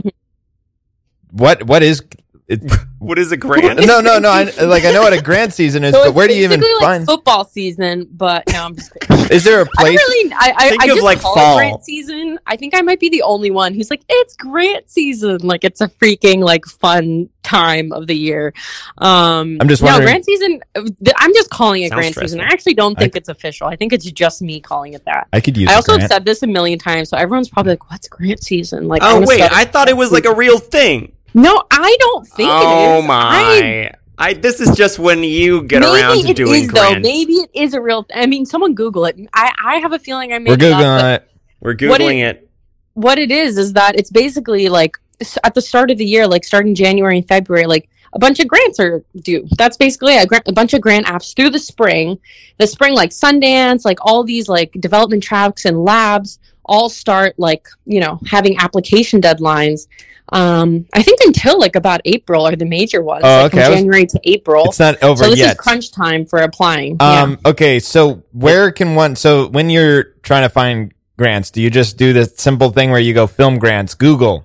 what what is it? What is a grant? no, no, no. I, like I know what a grant season is, So but where do you even like find? football season? But no, I'm just. Is there a I place? really. I I, Think I of, just like, call fall. it grant season. I think I might be the only one who's like, it's grant season. Like it's a freaking like fun time of the year. Um, I'm just wondering. no grant season. I'm just calling it Sounds grant season. I actually don't I think it's official. I think it's just me calling it that. I could use. I also have said this a million times, so everyone's probably like, "What's grant season?" Like, Oh wait, I thought it was like a real thing. No, I don't think oh it is. Oh I, my! I, this is just when you get maybe around to it doing is, though. grants. Maybe it is a real. I mean, someone Google it. I I have a feeling I made We're it up, googling it. We're What googling it. What it is is that it's basically like at the start of the year, like starting January and February, like a bunch of grants are due. That's basically a, gra- a bunch of grant apps through the spring. The spring, like Sundance, like all these like development tracks and labs all start like you know having application deadlines. Um, I think until like about April are the major ones. Oh, like, from okay. Was- January to April. It's not over so this yet. is crunch time for applying. yeah. Um. Okay. So where can one? So when you're trying to find grants, do you just do the simple thing where you go film grants, Google?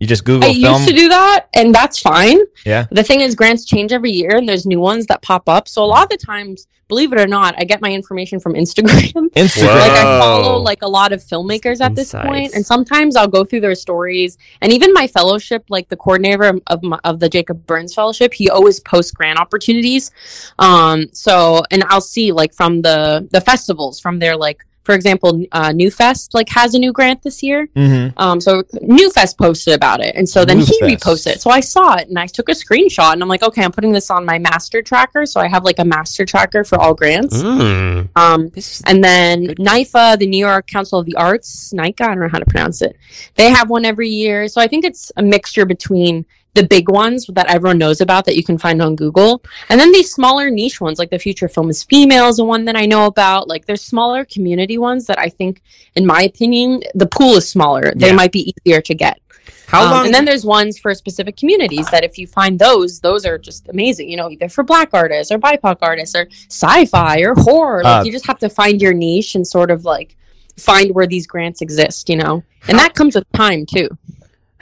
You just Google I film. used to do that, and that's fine. Yeah. The thing is, grants change every year, and there's new ones that pop up. So a lot of the times, believe it or not, I get my information from Instagram. Instagram. like I follow like a lot of filmmakers at this point, and sometimes I'll go through their stories. And even my fellowship, like the coordinator of my, of the Jacob Burns Fellowship, he always posts grant opportunities. Um, so and I'll see like from the the festivals from their like. For example, uh, NewFest like has a new grant this year, Mm-hmm. um, so NewFest posted about it, and so then he reposted it. So I saw it, and I took a screenshot, and I'm like, okay, I'm putting this on my master tracker. So I have like a master tracker for all grants. Mm. Um, and then Good. NIFA, the New York Council of the Arts, NICA, I don't know how to pronounce it. They have one every year. So I think it's a mixture between the big ones that everyone knows about that you can find on Google, and then these smaller niche ones, like the Future Film is Female is the one that I know about. Like there's smaller community ones that I think, in my opinion, the pool is smaller. They might be easier to get. how Um, long? And then there's ones for specific communities that if you find those, those are just amazing. You know, either for black artists or BIPOC artists or sci-fi or horror. Like Uh, you just have to find your niche and sort of like find where these grants exist. You know, and that comes with time too.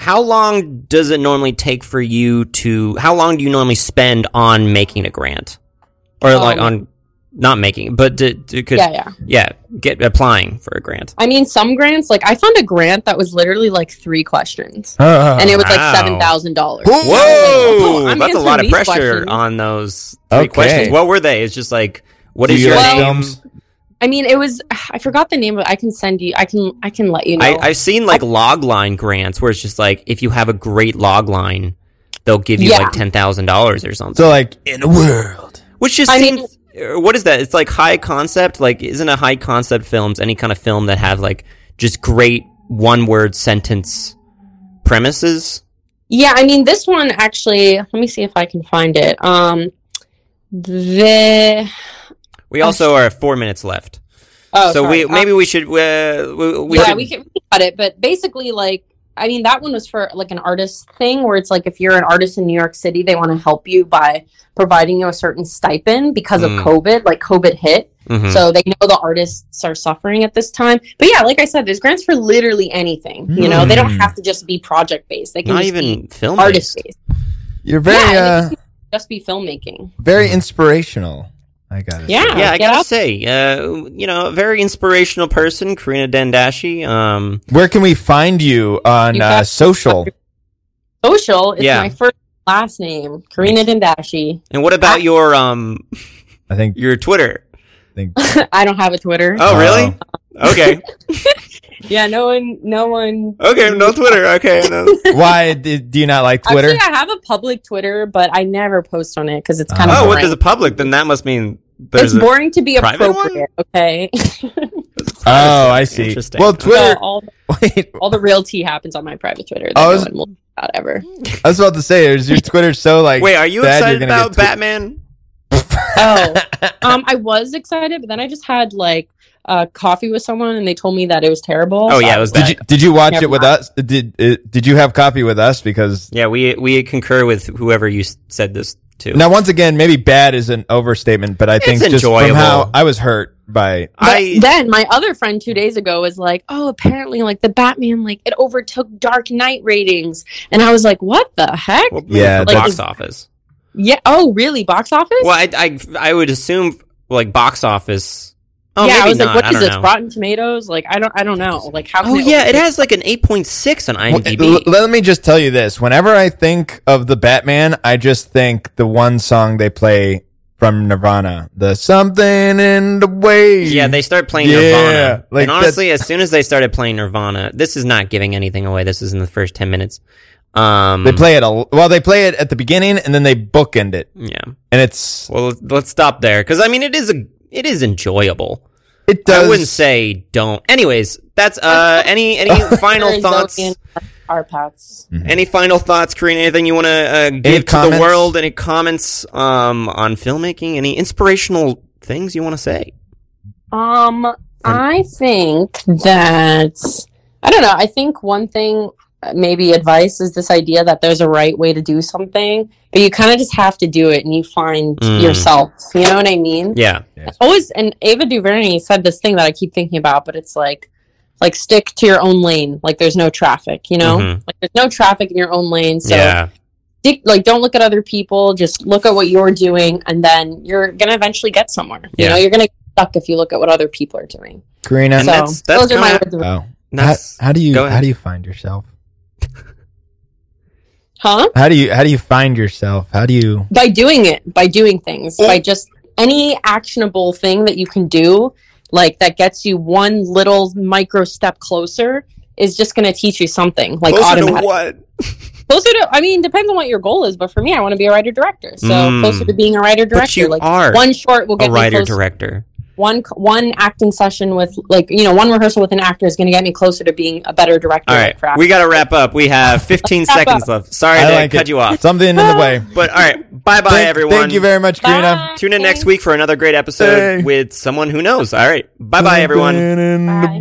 How long does it normally take for you to? How long do you normally spend on making a grant, or like Um, on not making, but to, to could, Yeah, yeah. yeah, get applying for a grant. I mean, some grants, like I found a grant that was literally like three questions, Oh. and it was wow. like seven thousand dollars. Whoa! Whoa, Oh, I'm that's a lot of pressure questions. on those three Okay. questions. What were they? It's just like, what Do is your like name? films? I mean, it was I forgot the name but. I can send you. I can I can let you know. I, I've seen like log line grants where it's just like if you have a great log line, they'll give you Yeah. like ten thousand dollars or something. So like in the world. Which just I seems. uh, what is that? It's like high concept. Like, isn't a high concept films any kind of film that have like just great one word sentence premises? yeah, I mean, this one actually. Let me see if I can find it. Um, the We also are four minutes left, oh, so sorry. we maybe we should. Uh, we, we yeah, should- we can, we cut it. But basically, like, I mean, that one was for like an artist thing where it's like if you're an artist in New York City, they want to help you by providing you a certain stipend because Mm. of COVID. Like, COVID hit, Mhm. so they know the artists are suffering at this time. But yeah, like I said, there's grants for literally anything. You know, they don't Mm. have to just be project based. They can not just even be film artist based. based. You're very Yeah, uh and it can just be filmmaking. very inspirational. I got it. Yeah, yeah, I gotta out- say, uh, you know, a very inspirational person, Karina Dandashi. Um, Where can we find you on You uh, social? Social is Yeah. my first last name, Karina Dandashi. and what about your um I think. your Twitter? I think I don't have a Twitter. Oh, really? Okay, Yeah, no one, no one. okay, no Twitter. Okay, no. Why did, do you not like Twitter? Actually, I have a public Twitter, but I never post on it because it's kind Oh, of Oh, what boring. does a public? Then that must mean there's it's a, boring to be private one? appropriate. Okay. oh, I see. Interesting. Well, so Twitter. all, Wait, all the real tea happens on my private Twitter. That I no was- one about ever. I was about to say, is your Twitter so like? Wait, are you bad excited about get Batman? Oh, um, I was excited, but then I just had like uh, coffee with someone, and they told me that it was terrible. Oh, yeah, it was Did bad. you did you watch it with mind. us? Did uh, did you have coffee with us? Because Yeah, we we concur with whoever you said this to. now, once again, maybe bad is an overstatement, but I think just enjoyable. from how I was hurt by. But I then my other friend two days ago was like, "Oh, apparently, like the Batman, like it overtook Dark Knight ratings," and I was like, "What the heck?" well, Yeah, like, box is- office. Yeah. Oh, really? Box office? Well, I, I I would assume like box office. Oh, yeah, maybe I was not. like, "What I is this? know. Rotten Tomatoes? Like, I don't, I don't know. Like, how? Can Oh yeah, it overtake- has like an eight point six on Well, IMDb. l- let me just tell you this: whenever I think of the Batman, I just think the one song they play from Nirvana, the "Something in the Way." yeah, they start playing Yeah, Nirvana. like and honestly, as soon as they started playing Nirvana, this is not giving anything away. This is in the first ten minutes. Um, They play it a well. They play it at the beginning and then they bookend it, yeah. and it's Well, let's- let's stop there because I mean, it is a it is enjoyable. it does. I wouldn't say don't. Anyways, that's uh any any final Arizona thoughts? and Car paths. Any final thoughts, Karina? Anything you want to uh, give to the world? Any comments um, on filmmaking? Any inspirational things you want to say? Um, I think that I don't know. I think one thing, maybe advice, is this idea that there's a right way to do something, but you kind of just have to do it, and you find Mm. yourself. You know what I mean? Yeah, Always. And Ava DuVernay said this thing that I keep thinking about, but it's like, like stick to your own lane. Like there's no traffic. You know, Mhm. like there's no traffic in your own lane. So yeah, stick, like don't look at other people. Just look at what you're doing, and then you're gonna eventually get somewhere. You know, you're gonna get stuck if you look at what other people are doing. Karina. So that's- that's those are my kinda- words oh, how, that's how do you how do you find yourself? Huh? How do you how do you find yourself? How do you? By doing it, by doing things, by just any actionable thing that you can do, like that gets you one little micro step closer, is just going to teach you something, like Closer to what? Closer to, I mean, depends on what your goal is, but for me, I want to be a writer director. So Mm. closer to being a writer director, But you like are one short will a get me writer closer. director. One one acting session with like you know one rehearsal with an actor is going to get me closer to being a better director. All right, for we got to wrap up. We have 15 seconds up. left. Sorry I to like cut it. you off, Something in the way. but all right, bye bye everyone. Thank you very much, Karina. Bye. Tune in next week for another great episode Hey. with someone who knows. All right, bye bye everyone.